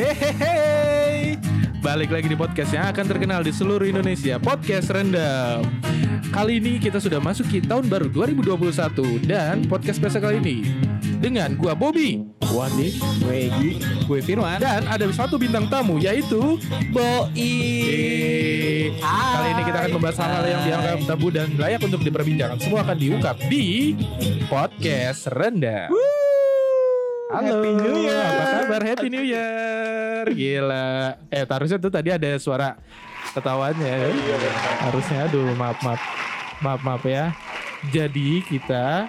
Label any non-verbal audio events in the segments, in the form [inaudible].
Hehehe. Balik lagi di podcast yang akan terkenal di seluruh Indonesia Podcast Rendam Kali ini kita sudah masuk ke tahun baru 2021 Dan podcast spesial kali ini Dengan gua Bobby Wandi, gue Egi, gue Firman. Dan ada satu bintang tamu yaitu Boi. Kali ini kita akan membahas hal-hal yang dianggap tabu dan layak untuk diperbincangkan Semua akan diungkap di Podcast Rendam Halo, Happy New Year. apa kabar? Happy New Year. Gila. Eh, harusnya tuh tadi ada suara ketawanya. Harusnya aduh, maaf maaf. Maaf maaf ya. Jadi kita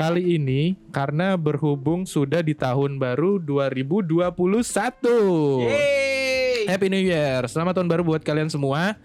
kali ini karena berhubung sudah di tahun baru 2021. Yeay. Happy New Year. Selamat tahun baru buat kalian semua.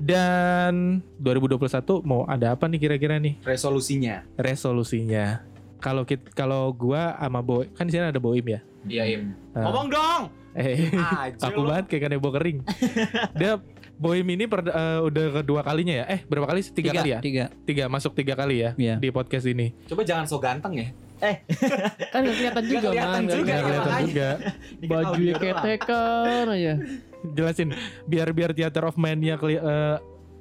Dan 2021 mau ada apa nih kira-kira nih Resolusinya. resolusinya? Kalau kit kalau gua sama Boy kan di sini ada Boim ya. Iya, Im. Ah. Ngomong dong. Eh, aku banget kayak kanebo kering. [laughs] Dia Boim ini per- eh, udah kedua kalinya ya? Eh berapa kali? sih? Tiga, kali ya? Tiga. Tiga masuk tiga kali ya Iya. di podcast ini. Coba jangan so ganteng ya. [laughs] kan gak kelihatan juga kelihatan man juga, ya, kelihatan juga. [laughs] bajunya ketekan aja Jelasin biar biar Theater of Man-nya keli- eh,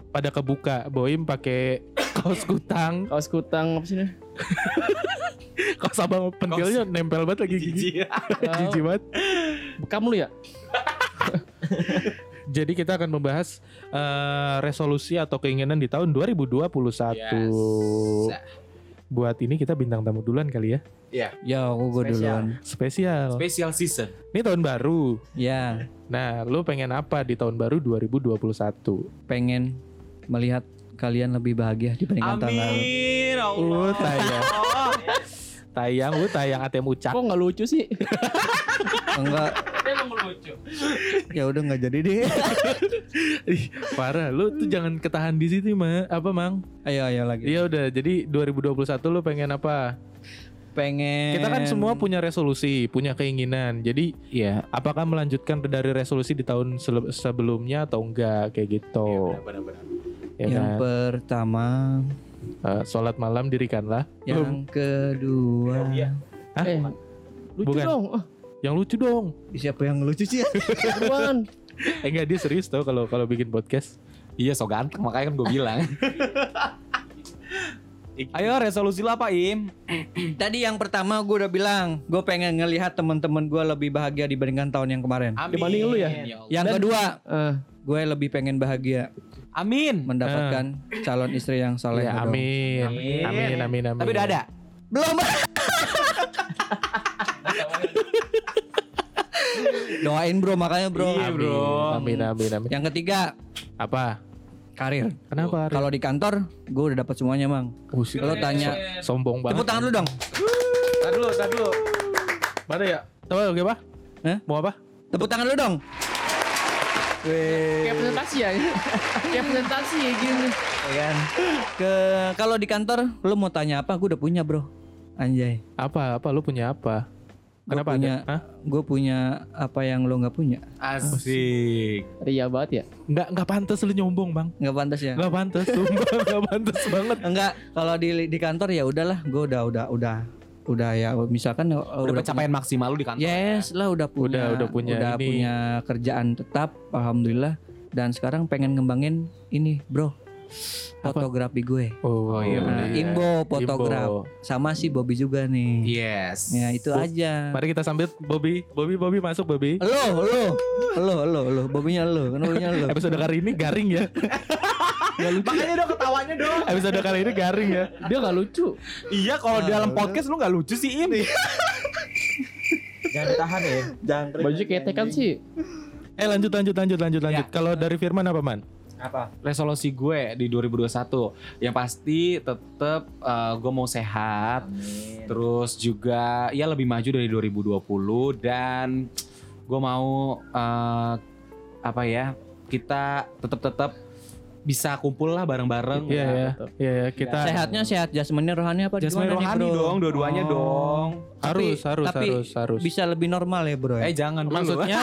pada kebuka. Boim pakai [coughs] kaos kutang, kaos kutang apa sih [laughs] kaos abang pentilnya nempel banget lagi gigi. [laughs] Jijik. Jijik banget. bekam lu ya [laughs] Jadi kita akan membahas eh, resolusi atau keinginan di tahun 2021. Yes. Buat ini kita bintang tamu duluan kali ya. Iya. Ya, aku gue Spesial. duluan. Spesial. Special season. Ini tahun baru. Ya, Nah, lu pengen apa di tahun baru 2021? pengen melihat kalian lebih bahagia dibandingkan tahun lalu. Amin. Uh, Allah. tayang. Tayang, lu tayang ATM ucap. kok nggak lucu sih [laughs] Enggak, emang lucu ya udah nggak jadi deh. [laughs] Ih, parah. Lu tuh jangan ketahan di situ, Ma. Apa, Mang? ayo, ayo lagi. Iya udah. Jadi 2021 lu pengen apa? Pengen. Kita kan semua punya resolusi, punya keinginan. Jadi, Iya. apakah melanjutkan dari resolusi di tahun sebelumnya atau enggak kayak gitu? Benar-benar. Ya yang kan? pertama, Eh, sholat malam dirikanlah. Belum. yang kedua. Hah? eh lucu Bukan. dong Yang lucu dong. Siapa yang lucu sih? buruan [laughs] Eh enggak dia serius tau kalau kalau bikin podcast. Iya, so ganteng makanya kan gue bilang. [laughs] Ayo resolusi lo apa, Im? [clears throat] Tadi yang pertama gue udah bilang, gue pengen ngelihat teman-teman gue lebih bahagia dibandingkan tahun yang kemarin. Amin. Dibanding lu ya? Allah. Yang Dan- kedua, Eh, gue lebih pengen bahagia Amin. mendapatkan calon istri yang soleh. Ya, amin. Amin. Amin amin amin. Tapi udah ada. Belum. [laughs] Doain bro makanya bro. Iya, bro. Amin amin amin. Yang ketiga Apa? karir. Kenapa? Kalau di kantor gue udah dapat semuanya mang. Lo tanya. sombong banget. Tepuk tangan dulu dong. Tadi dulu, tadi dulu. Mana ya? Tahu oke apa? Hah? Mau apa? Tepuk tangan dulu dong. Kayak presentasi ya [laughs] kayak presentasi ya gini Ya kan. Ke kalau di kantor lo mau tanya apa? Gue udah punya bro. Anjay. Apa? Apa lu punya apa? Gua Kenapa punya, ada? Hah? Gue punya apa yang lo nggak punya? Asik. ria banget ya Enggak enggak pantas lu nyombong, Bang. Nggak pantas ya? Enggak pantas, sumpah [laughs] enggak pantas banget. Enggak. Kalau di di kantor ya udahlah. Gue udah udah udah udah ya misalkan uh, Udah pencapaian maksimal lu di kantor. Yes lah udah punya Udah- udah punya udah ini. punya kerjaan tetap alhamdulillah dan sekarang pengen ngembangin ini bro fotografi gue Oh, Oh, iya, Nah, bener. Imbo fotograf sama si Bobby juga nih Yes. ya itu Bo- aja Mari kita sambut Bobby. Bobby Bobby masuk Bobby. lo lo lo lo lo Bobbynya lo kenapa lo [laughs] Episode kali ini garing ya. [laughs] Makanya dong ketawanya dong. Episode kali ini garing ya. dia nggak lucu Iya, kalau di dalam podcast lu nggak lucu sih, Im. Jangan ditahan ya. Jangan baju ketekan sih Eh lanjut lanjut lanjut lanjut lanjut. Ya. Kalau dari Firman apa man? Apa? Resolusi gue di 2021 yang pasti tetap gue mau sehat, terus juga ya lebih maju dari 2020 dan gue mau eh, apa ya kita tetap tetap bisa kumpul lah bareng-bareng. Iya ya. Iya ya, kita sehatnya sehat jasmani rohani apa nih, rohani bro? dong, dua-duanya Oh. dong. harus Tapi- harus tapi harus harus. bisa lebih normal ya bro ya? Eh jangan dulu. Maksudnya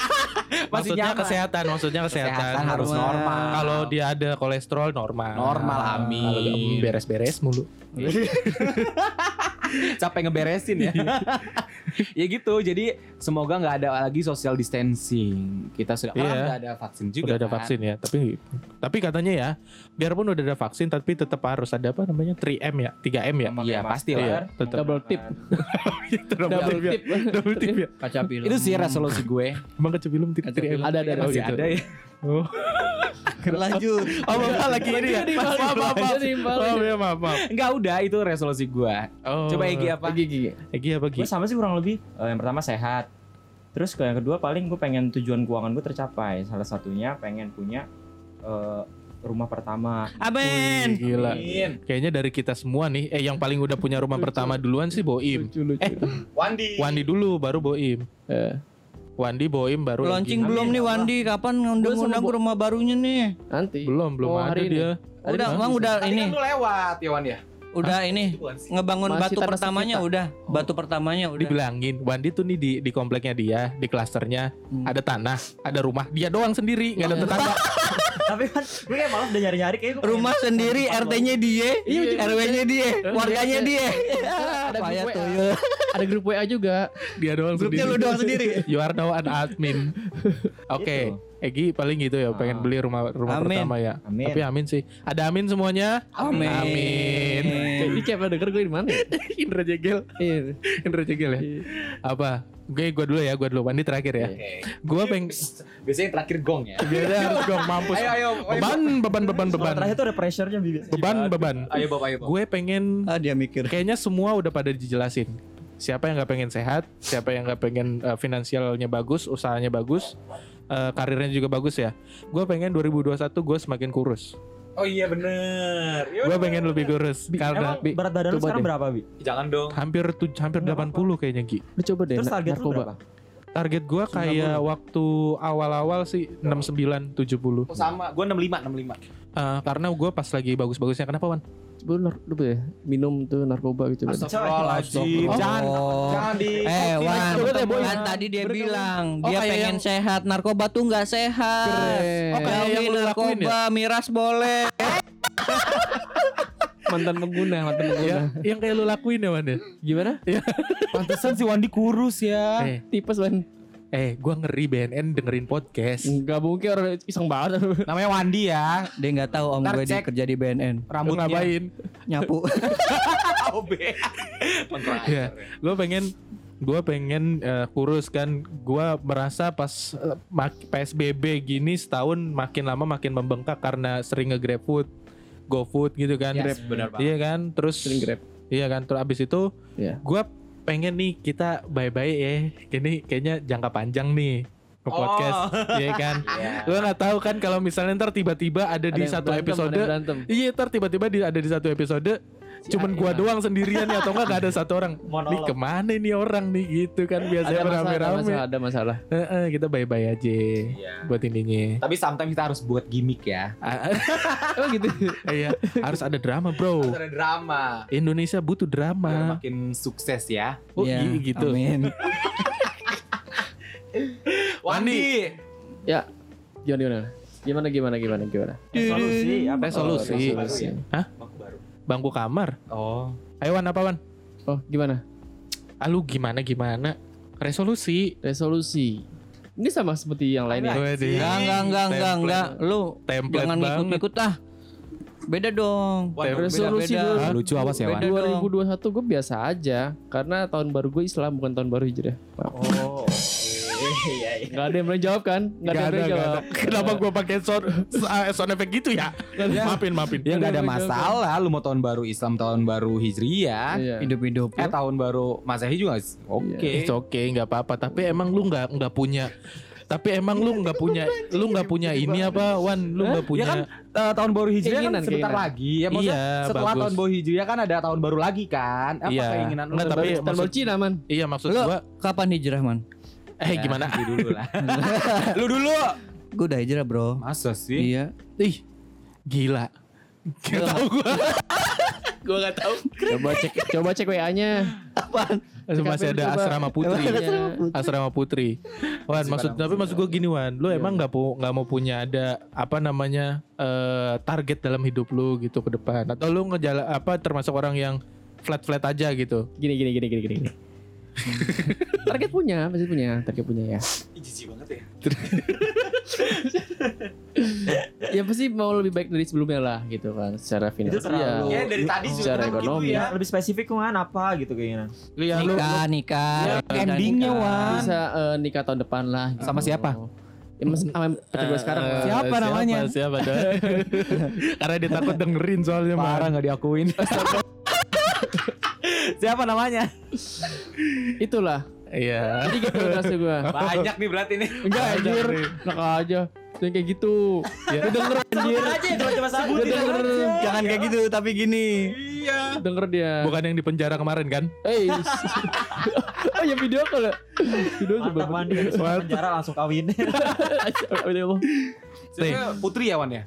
[laughs] maksudnya nyaman. kesehatan, maksudnya kesehatan, Kesehatan harus Normal. normal. Kalau dia ada kolesterol normal. Normal, Kalau amin. beres-beres mulu. [laughs] capek ngeberesin ya. ya gitu. Jadi semoga nggak ada lagi social distancing. Kita sudah Iya. udah ada vaksin juga. udah ada kan. vaksin ya. Tapi tapi katanya ya, biarpun udah ada vaksin tapi tetap harus ada apa namanya 3M ya, 3M ya. Iya pasti Iya, lah. tetap. Double tip. double, Double tip. ya. Double tip ya. Kaca film. Itu sih resolusi gue. Emang kaca film tip Kaca 3M. film. Ada ada ada. Masih gitu. ada ya. Oh. [laughs] Lanjut. Oh, Bapak lagi ini ya. Maaf, maaf, maaf. Maaf ya, maaf, maaf. Enggak udah itu resolusi gue. Oh. Coba Egi apa? Gigi gigi. Egi apa Gi? Gue sama sih kurang lebih. Eh, yang pertama sehat. Terus yang kedua paling gue pengen tujuan keuangan gue tercapai. Salah satunya pengen punya eh, rumah pertama. Amin. Wih, gila. Amin. Kayaknya dari kita semua nih, eh yang paling udah punya rumah pertama duluan sih Boim. Lucu lucu. Eh, Wandi. Wandi dulu baru Boim. Eh, Wandi, Boim baru Launching belum nih Wandi? Kapan ngundang-ngundang ke rumah barunya nih? nanti. Belum, belum Oh, ada hari ini. dia. Ada Udah, emang udah Tadi ini, kan lu lewat ya Wan ya. udah ini ngebangun Masih batu pertamanya sekitar. udah. Batu pertamanya udah. Dibilangin, Wandi tuh nih di di kompleknya dia, di klasternya Hmm. ada tanah, ada rumah, dia doang sendiri, nggak ada tetangga. [laughs] Tapi kan gue kayak malas udah nyari-nyari kayak gue Rumah sendiri, RT-nya dia, RW-nya dia, [laughs] warganya dia. Ada grup tuh. WA. Ada grup WA juga. dia doang Grupnya sendiri. lu doang sendiri. You are now an admin. [laughs] Oke, Egi paling gitu ya, pengen Ah. beli rumah rumah Amin. pertama ya. Amin. Tapi amin sih. Ada amin semuanya. Amin. Amin. Jadi kayak pernah denger gue di mana? ya? [laughs] Indra Jegel, Iya. Indra Jegel ya. Apa? Gue gua dulu ya, gua dulu. Wandi terakhir ya. Oke. Gua peng Biasanya yang terakhir gong ya. biasanya harus gong mampus. Ayo ayo. Beban, beban, beban, beban. terakhir tuh ada pressure-nya Bibi. Beban, beban. Ayo Bob, ayo. Gue pengen Ah dia mikir. kayaknya semua udah pada dijelasin. Siapa yang nggak pengen sehat, siapa yang nggak pengen uh, finansialnya bagus, usahanya bagus, uh, karirnya juga bagus ya. Gue pengen 2021 gue semakin kurus. Oh iya bener. Ya Gue pengen lebih kurus karena Emang berat badan lu sekarang deh. berapa Bi? Jangan dong. hampir tuj- hampir Nggak 80 kayaknya Gi. Lu coba deh. Terus target lu berapa? Target gue kayak waktu awal-awal sih 69 70. Oh, sama. Gue 65 65. Uh, karena gue pas lagi bagus-bagusnya kenapa Wan? Coba nar- lu ya minum tuh narkoba gitu. coba. Astagfirullahaladzim. Oh. Jangan jangan di Eh Wan, deh, Boy. kan tadi dia bilang Oh, dia pengen yang- sehat, narkoba tuh nggak sehat. Oh, kayak yang lu lakuin ya? narkoba, miras boleh. [laughs] mantan pengguna, mantan pengguna. Ya, yang kayak lu lakuin ya Wan ya? Gimana? [laughs] Pantesan si Wandi kurus ya. Eh, Tipes man. Eh gue ngeri BNN dengerin podcast. Enggak mungkin orang iseng banget. [laughs] Namanya Wandi ya. Dia nggak tahu om gue kerja di BNN. Lu Rambutnya. ngapain? Nyapu. [laughs] OB. Ya, gue pengen gue pengen eh, kurus kan gue merasa pas eh, mak- PSBB gini setahun makin lama makin membengkak karena sering nge-grab food GoFood gitu kan Yes, benar banget. iya kan terus Sering grab. iya kan terus abis itu Iya. gue pengen nih kita bye-bye ya. Ini kayaknya jangka panjang nih ke podcast [laughs] iya kan? Gue nggak tahu kan kalau misalnya ntar tiba-tiba ada, di yang satu berantem, episode ada. Iya ntar tiba-tiba di, ada di satu episode Cuman gua doang sendirian ya Atau enggak gak ada satu orang Nih Monolog. ke mana nih orang nih Gitu kan Ada biasanya masalah, ada rame-rame masalah, ada masalah. Heeh, Kita bye-bye aja Iya. Buat intinya Tapi sometimes kita harus buat gimmick ya. [laughs] Emang gitu. Iya Harus ada drama bro Harus ada drama. Indonesia butuh Biar drama makin sukses ya. Oh Ya, iya gitu Amin. [laughs] Wandi. Ya. Gimana gimana? Gimana gimana gimana gimana? Resolusi apa? Resolusi. Oh, Resolusi. Hah? Bangku kamar Oh. Ayo Wan apa Wan Oh, gimana? ah, lu gimana gimana Resolusi Resolusi. Ini sama seperti yang lainnya. Enggak, enggak, enggak, enggak, enggak. Lu Template jangan banget. ngikut-ngikut ah. Beda dong. Waduh, Resolusi beda-beda. dulu. Lucu apa sih, Wan? Beda. 2021 gue biasa aja karena tahun baru gue Islam bukan tahun baru Hijriah. Oh. Iya iya. Gak ada yang berani jawab kan? Gak ada yang berani jawab. Kenapa gua pakai sound, sound effect gitu ya? Maafin, maafin. Ya nggak ada masalah. Lu mau tahun baru Islam, tahun baru Hijriah. Iya. Hidup-hidup. Eh tahun baru Masehi juga oke. It's okay, nggak apa-apa. Tapi emang lu nggak nggak punya. Tapi emang lu nggak punya, lu nggak punya ini apa, Wan? Lu nggak punya. Ya kan eh, tahun baru Hijriah kan sebentar keinginan. lagi. Ya maksudnya Iya, setelah bagus. tahun baru Hijriah kan ada tahun baru lagi kan. Apa Iya. keinginan lu? Nggak, tapi baru- tahun baru Cina man. Iya maksud Lu gua. kapan hijrah, Man? Eh Ya, gimana? nanti dulu lah. [laughs] lu dulu. Gue udah hijrah, Bro. Masa sih? Iya. Ih, gila. Gak tahu gua. [laughs] gua nggak tahu. Coba cek coba cek WA-nya. Masih ada Coba. asrama putri. Iya. asrama putri. Wan, Masih maksud tapi maksud gua gini Wan, lu emang nggak pu nggak mau punya ada apa namanya eh target dalam hidup lu gitu ke depan atau lu ngejala apa termasuk orang yang flat flat aja gitu. Gini gini gini gini gini. Target punya, pasti punya, target punya ya. Jijik banget ya. Ya pasti mau lebih baik dari sebelumnya lah gitu kan, secara finansial. Ya dari tadi juga secara ekonomi. ya. Ya, lebih spesifik kan apa gitu kayaknya. Iya, lu, nikah nikah Ya, nikah, endingnya. Wan. Bisa eh, nikah tahun depan lah. gitu. Sama siapa? Ya, mas, sama pacar gue sekarang. Eh, Siapa namanya? Siapa dah? Karena dia takut dengerin soalnya Parah Man. nggak diakuin. Siapa namanya? Itulah. Iya. Jadi gitu rasa gue. Banyak nih berarti nih. Enggak anjir, enak aja. Yang kayak gitu. Ya. Dia denger anjir. Coba-coba Dia denger, jangan kayak gitu tapi gini denger dia. Bukan yang di penjara kemarin kan? Eh. oh ya video ya. Video coba. Mantap mandi penjara langsung kawin. [laughs] Siapa? Putri ya Wan ya?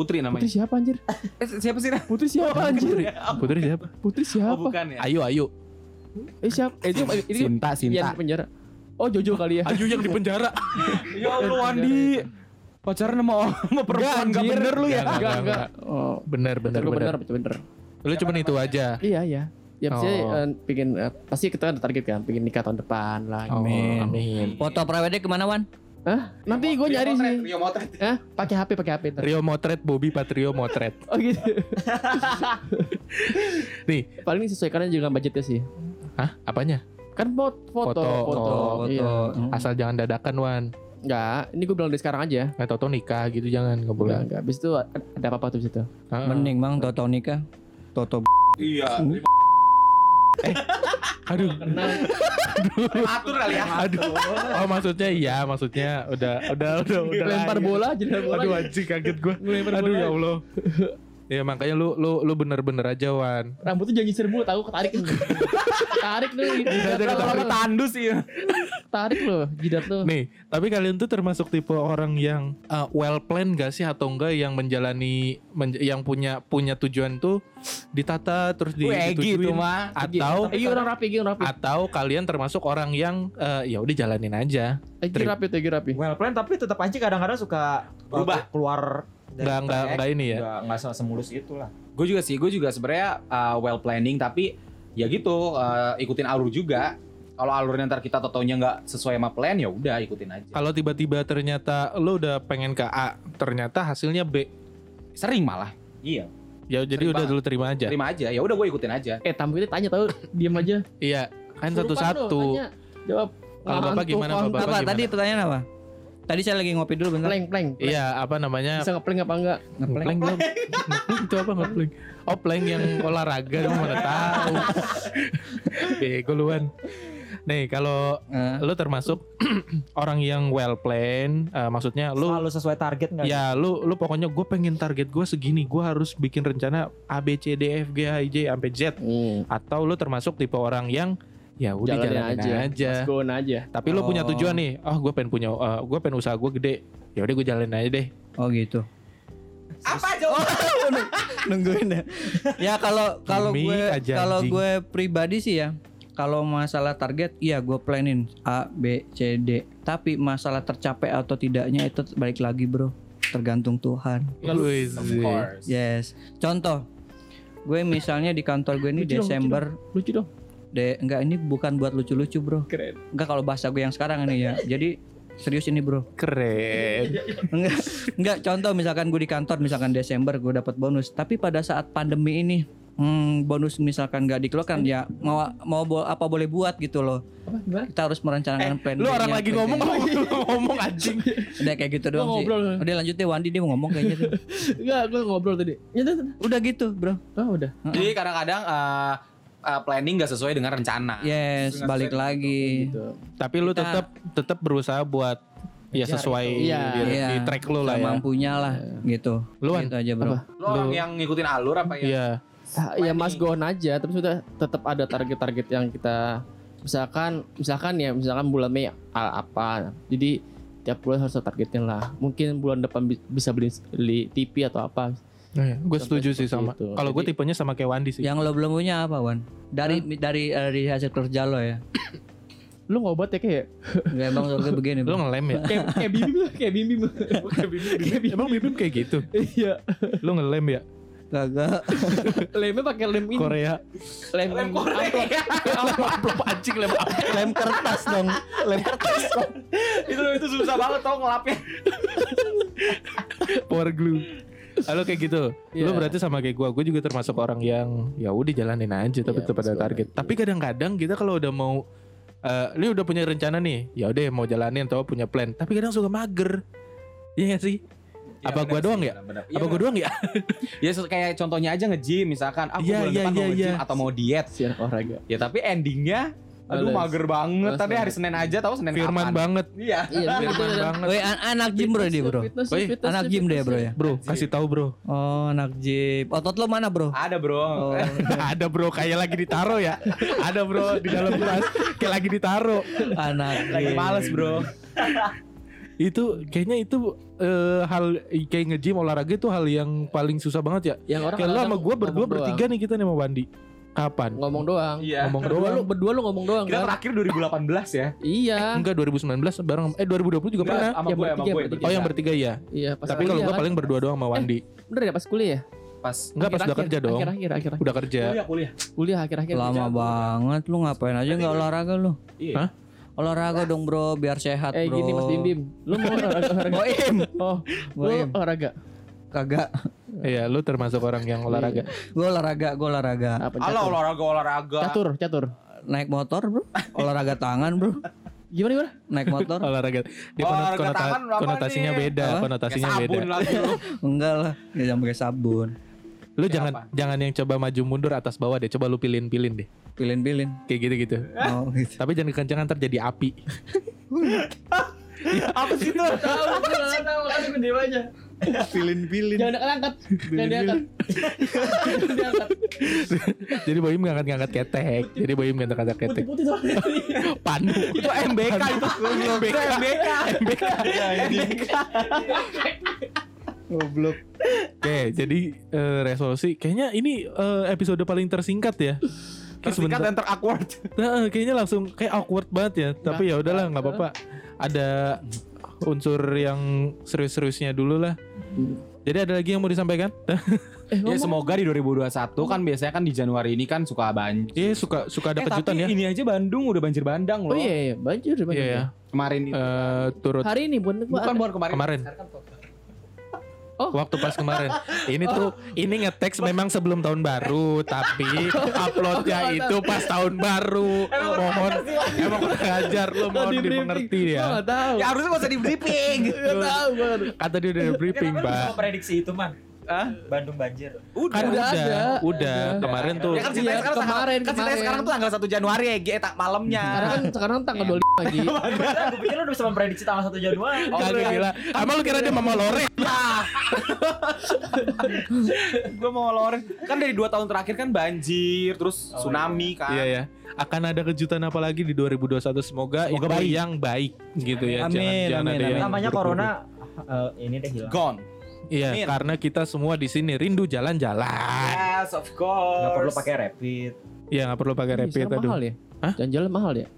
Putri namanya. Putri siapa anjir? Eh, siapa sih? Putri siapa anjir? Putri siapa? Putri Oh siapa? bukan ya. Ayu, Ayu. Eh siapa? Eh, itu ini Sinta, yang Sinta. di penjara. Oh Jojo kali ya. Ayu yang di penjara. [laughs] Ya Allah Wandi. Pacaran sama sama perempuan enggak bener lu ya. Enggak, Enggak enggak, enggak. Oh, Bener, bener, bener bener. bener bener. Lu cuman itu aja. Iya iya. Ya pasti Oh. eh, pingin eh, pasti kita ada target kan, pingin nikah tahun depan lah. gitu. Amin. Amin. foto prawednya ke mana Wan Hah? Nanti gue nyari sih. Rio Motret. Hah? Pakai HP, pakai HP. ntar. Rio Motret, Bobby Patrio Motret. [laughs] Oh gitu. [laughs] Nih, Paling disesuaikan aja dengan budgetnya sih. hah? Apanya? Kan foto, foto, Foto. foto. foto Iya. Hmm. Asal jangan dadakan, Wan. Enggak, ini gue bilang dari sekarang aja. Nggak tau nikah gitu jangan, nggak Enggak, boleh. enggak. Habis itu ada apa-apa tuh di situ. Mending bang toto nikah toto Iya. Aduh, Atur kali ya. aduh. Oh maksudnya iya, maksudnya udah, udah, udah, udah. Lempar bola jadi bola. Aduh anjing kaget gue. Aduh ya Allah. Ya makanya lu lu lu bener-bener aja Wan. Rambutnya jangan nyisir mulu tahu ketarik nih. tarik nih. [laughs] Jidat lo. ketarik. Tandus ya. Tarik loh jidat lo. Nih, tapi kalian tuh termasuk tipe orang yang uh, well plan gak sih atau enggak yang menjalani menj- yang punya punya tujuan tuh ditata terus di Wih, Egi itu ditujuin mah. atau Egi orang rapi, orang rapi. atau kalian termasuk orang yang uh, ya udah jalanin aja. Egi rapi tuh, Egi rapi. Well plan tapi tetap aja kadang-kadang suka Berubah. keluar enggak track. enggak ini ya. Nggak nggak se- semulus itu lah. Gue juga sih, gue juga sebenarnya uh, well planning tapi ya gitu uh, ikutin alur juga. Kalau alurnya ntar kita totonya nggak sesuai sama plan ya udah ikutin aja. Kalau tiba-tiba ternyata lu udah pengen ke A, ternyata hasilnya B. Sering malah. Iya. Ya jadi Sering udah banget. dulu terima aja. Terima aja. Ya udah gue ikutin aja. Eh, tamu itu tanya tahu, diam aja. Iya, kan satu-satu. tanya. Jawab. Kalau Bapak gimana. Bapak? apa gimana? tadi pertanyaan apa tadi saya lagi ngopi dulu bentar Plank, plank. plank. Iya, apa namanya? Bisa ngeplank apa enggak? Ngeplank belum? [laughs] Itu apa ngeplank? Oh, plank yang olahraga dong mana tahu. [laughs] Bego luan. Nih, kalau Eh, lu termasuk [clears throat] orang yang well plan, eh, maksudnya lu Selalu sesuai target nggak? ya lu lu pokoknya gue pengen target gue segini, gue harus bikin rencana A B C D F G H I J sampai Z. Hmm. Atau lu termasuk tipe orang yang ya udah Jalanin jalanin aja. aja. Go aja. Tapi lu punya Oh. tujuan nih, oh gue pengen punya, gue pengen usaha gue gede. Ya udah gue jalanin aja deh. oh gitu Apa jawaban? nungguin ya ya kalau kalau gue kalau gue pribadi sih ya kalau masalah target iya gue planin A B C D tapi masalah tercapai atau tidaknya itu balik lagi bro tergantung Tuhan Of course. yes contoh gue misalnya di kantor gue ini Lucu dong, lucu Desember Lucu dong. De enggak ini bukan buat lucu-lucu bro Keren. enggak kalau bahasa gue yang sekarang ini ya jadi serius ini bro Keren. enggak enggak contoh misalkan gue di kantor misalkan Desember gue dapat bonus tapi pada saat pandemi ini hmm, bonus misalkan nggak dikeluarkan ya mau mau bo- apa boleh buat gitu loh Apa kita harus merencanakan plan Lu orang lagi plan ngomong C-nya. ngomong anjing. udah kayak gitu doang sih ngobrol. udah lanjut deh Wandi dia mau ngomong kayaknya tuh Enggak, gue ngobrol tadi. Ya udah gitu bro Oh, udah. Jadi kadang-kadang uh, uh, planning nggak sesuai dengan rencana. yes balik lagi Gitu. Tapi lu Kita- tetap tetap berusaha buat ya sesuai. Iya. di, Iya. di track lu lah ya. mampunya lah gitu Luan, gitu aja bro Apa? Lu orang yang ngikutin alur apa ya? Iya. Ah, ya mas go on aja, tapi sudah tetap ada target-target yang kita misalkan misalkan ya misalkan bulan Mei apa. Jadi tiap bulan harus ada targetnya lah. Mungkin bulan depan bi- bisa beli, beli TV atau apa. Gue Sampai setuju sih sama. Kalau gue tipenya sama kayak Wandi sih. yang lo belum punya apa Wan dari dari eh, dari hasil kerja lo ya Lu ngobat ya kayak Enggak emang soalnya begini [laughs] Lu bro. ngelem ya? kayak kayak bibim lah, kayak bibim. Emang bibim kayak gitu? [laughs] Iya. Lu ngelem ya? Kagak. [laughs] Lemnya pakai lem ini. Korea. Lem, Lem Korea. lem amplop anjing lem amplop. Lem kertas dong. Lem kertas. itu itu susah banget tau ngelapnya. power glue. Halo kayak gitu. Lu Iya. berarti sama kayak gua. Gua juga termasuk orang yang ya udah jalanin aja tapi Iya, tetap ada target. Tapi kadang-kadang kita kalau udah mau eh lu udah punya rencana nih, ya udah mau jalanin atau punya plan. Tapi kadang suka mager. Iya gak sih? Apa gua doang ya? Apa gua doang ya? Ya kayak contohnya aja nge-gym misalkan aku Iya, bulan iya, depan mau iya, nge-gym iya. atau mau diet. Siar olahraga. Ya tapi endingnya aduh mager banget. Tadi hari. Senin aja tahu Senin Firman kapan? banget. Iya. Iya, Firman banget. Woi, an- anak gym bro dia bro. Woi, Anak gym dia bro ya. Bro, kasih tahu bro. Oh, anak gym. Otot lo mana bro? Ada bro. Oh, [laughs] ada bro kayak lagi ditaro ya. Ada bro di dalam kelas kayak lagi ditaro. anak Lagi gym. males bro. [laughs] Itu kayaknya itu eh, hal kayak nge-gym olahraga itu hal yang paling susah banget ya. Yang orang Kayak lu sama gue berdua bertiga nih kita nih mau Wandi. Kapan? doang. ngomong doang. Iya. Ngomong Berdua doang. lu berdua lu ngomong doang Kita kan? terakhir 2018 ya. Iya. Enggak 2019 bareng eh 2020 juga pernah. sama Yang gue, bertiga, gue. bertiga. Oh yang bertiga ya. Iya, pas Tapi kalau gue kan. paling berdua doang sama Wandi. bener ya pas kuliah ya? Pas Enggak pas udah kerja dong. Akhir-akhir akhir. Udah kerja. kuliah kuliah. Kuliah akhir-akhir. Lama banget lu ngapain aja nggak olahraga lu? Iya. Hah? Olahraga dong bro, biar sehat Eh bro. gini Mas Dindim. Lu mau olahraga? [laughs] olahraga? Boim. Oh, lu olahraga. Kagak. Iya, lu termasuk orang yang olahraga. Gue olahraga, gue olahraga. Apa catur? olahraga olahraga. Catur, catur. Naik motor bro, olahraga tangan bro. Gimana gimana? Naik motor. olahraga. Dia Olahraga konota- tangan apa konotasinya nih? beda, Apa? konotasinya beda. sabun lagi lu. Enggak lah, ya jangan pakai sabun. Lu Kayak jangan apa? jangan yang coba maju mundur atas bawah deh. Coba lu pilin-pilin deh. Pilin-pilin. Kayak gitu-gitu. Oh gitu. Tapi jangan kekencangan ntar jadi api. Apa sih itu? Tahu, tahu, tahu, kan gue diem aja. Pilin-pilin. Jangan diangkat. Jangan diangkat. Jadi Boim ngangkat-ngangkat ketek. Jadi Boim ngangkat-ngangkat ketek. Putih-putih soalnya. Panu. Itu MBK itu. MBK. MBK. MBK. Goblok. Oke, jadi eh, resolusi kayaknya ini eh, episode paling tersingkat ya. Tersingkat sebentar- dan terawkward. Nah, kayaknya langsung kayak awkward banget ya. Tapi ya udahlah nggak apa-apa. Ada unsur yang serius-seriusnya dulu lah. Jadi ada lagi yang mau disampaikan? [laughs] Eh, Ya semoga di 2021 kan biasanya kan di Januari ini kan suka banjir. Iya suka suka ada Eh, kejutan tapi ya. ini aja Bandung udah banjir bandang loh. Oh iya, iya, banjir, banjir. Iya ya. Kemarin itu. Eh, turut Hari ini bukan bukan bukan kemarin. kemarin. Oh. Waktu pas kemarin. Ini tuh ini ngeteks memang sebelum tahun baru, tapi uploadnya itu pas tahun baru. Mohon emang kurang ajar lu mohon dimengerti ya. Ya harusnya gak usah di briefing. Nggak tahu. Kata dia udah briefing, Pak. prediksi itu man Hah? Bandung banjir Kan Udah udah, ada. udah, Udah. kemarin tuh. Ya kan ceritanya Iya, sekarang tanggal- kemarin, kan ceritanya kemarin. sekarang tuh tanggal 1 Januari ya, G, tak malamnya. Sekarang kan sekarang tanggal 25 lagi. Gue pikir lu udah bisa memprediksi tanggal 1 Januari Kagak gila. Emang lu kira dia mama lore? gue mau ngeluarin kan dari dua tahun terakhir kan banjir terus tsunami kan Iya ya. Akan ada kejutan apa lagi di 2021 semoga, Semoga itu baik. yang baik gitu ya. Amin, jangan jangan amin, ada amin. yang namanya corona eh, ini deh hilang gone Iya, Amin. karena kita semua di sini rindu jalan-jalan. yes of course nggak perlu pakai rapid Iya, nggak perlu pakai rapid aduh. mahal ya? Hah? Jalan-jalan mahal ya?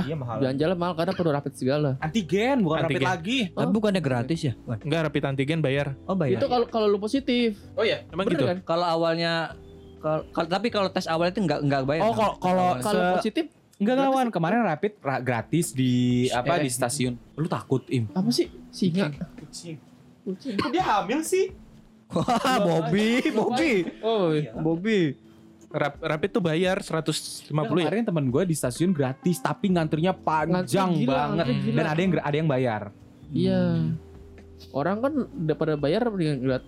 iya mahal Jalan-jalan mahal karena perlu rapid segala. antigen bukan rapid Antigen. lagi Tapi bukannya gratis ya? Enggak rapid antigen bayar. Oh bayar. Itu kalau kalau lu positif. oh iya Emang Bener gitu? kan? Kalau awalnya kalau tapi kalau tes awal itu nggak nggak bayar. oh kan? kalau kalau Awalnya. Kalau se- positif enggak kawan kemarin rapid ra- gratis di apa Eh. di stasiun lu takut im apa sih? Singa. kucing Kucing. Kok dia hamil sih Wah, Bobby, Bobby, Oh, Bobby. Rap- rapid tuh bayar 150 Nah, ya. kemarin teman gue di stasiun gratis tapi ngantrinya panjang gila, banget gila. dan ada yang ada yang bayar iya. Orang kan udah pada bayar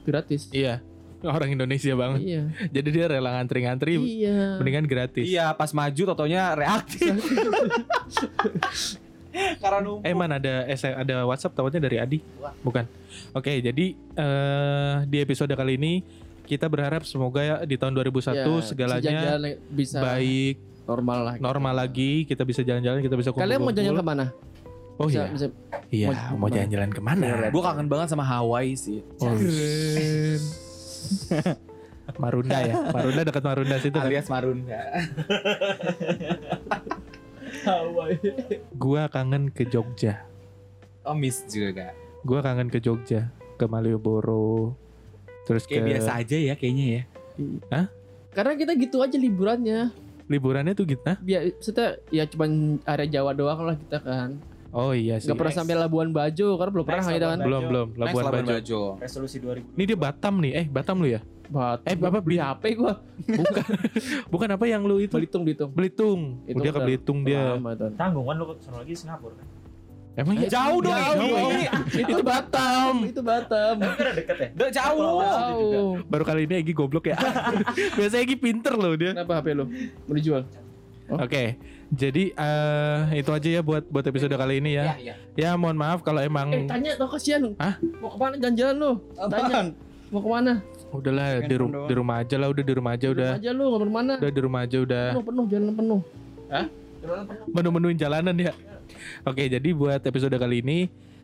gratis. Iya. Orang Indonesia banget. Iya. Jadi dia rela ngantri-ngantri Iya. mendingan gratis. iya pas maju totonya reaktif [laughs] [laughs] karena numpuk Eh man ada S- ada WhatsApp tahunya dari Adi. Bukan. Oke, jadi eh di episode kali ini kita berharap semoga ya di tahun 2001 Ya, segalanya bisa baik, normal lah. normal lagi, kita bisa jalan-jalan, kita bisa kumpul. Kalian mau jalan ke mana? Oh Bisa- iya. bisa- Iya, mau- mau jalan-jalan ke mana? gue kangen banget sama Hawaii sih Oh, Marunda ya. Marunda dekat Marunda situ kan. alias Marunda [laughs] Gua kangen ke Jogja. oh miss juga Gua kangen ke Jogja, ke Malioboro. terus ke Kayak biasa aja ya kayaknya ya. Karena kita gitu aja liburannya. liburannya tuh gitu. Hah? Biar kita ya cuman area Jawa doang lah kita kan. Oh iya sih. Gak pernah Next. sampai Labuan Bajo karena belum pernah Next, kita kan. Labuan belum Bajo. belum Next Labuan Labuan Bajo. Bajo. Resolusi 2000. Ini dia Batam nih. Eh Batam lu ya? Bat, Eh, Bapak beli [laughs] HP gua. Bukan. [laughs] Bukan apa yang lu itu? Belitung Belitung. Belitung. Itu Udah ke Belitung dia. Tanggung kan lu sono lagi Singapura kan. Emang ya? Jauh dong. Jauh, jauh. Egi. itu Batam. itu Batam. Kan deket ya. Jauh. Jauh. Baru kali ini Egi goblok ya. [laughs] Biasanya Egi pinter loh dia. Kenapa HP lu? Mau dijual? Oh. Oke, jadi eh itu aja ya buat buat episode kali ini ya. iya. Ya mohon maaf kalau emang Eh tanya tau kasihan. Hah? Mau ke mana jalan-jalan lu? Tanya. Mau ke mana? Udahlah di, ru- di rumah aja lah, udah di rumah aja Di udah. rumah aja lu nggak ke mana? Udah di rumah aja udah. Penuh penuh jalan penuh. Hah? Menu-menuin jalanan ya. Oke, jadi buat episode kali ini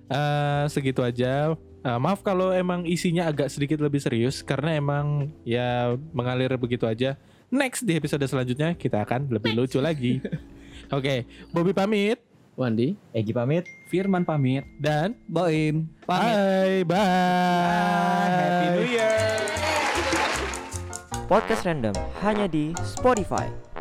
eh segitu aja. Eh, maaf kalau emang isinya agak sedikit lebih serius karena emang ya mengalir begitu aja. Next di episode selanjutnya kita akan lebih lucu lagi. [laughs] Oke, Bobby pamit Wandi. Egi pamit. Firman pamit. dan Boim. Pamit. bye bye. Happy New Year. Podcast Random hanya di Spotify.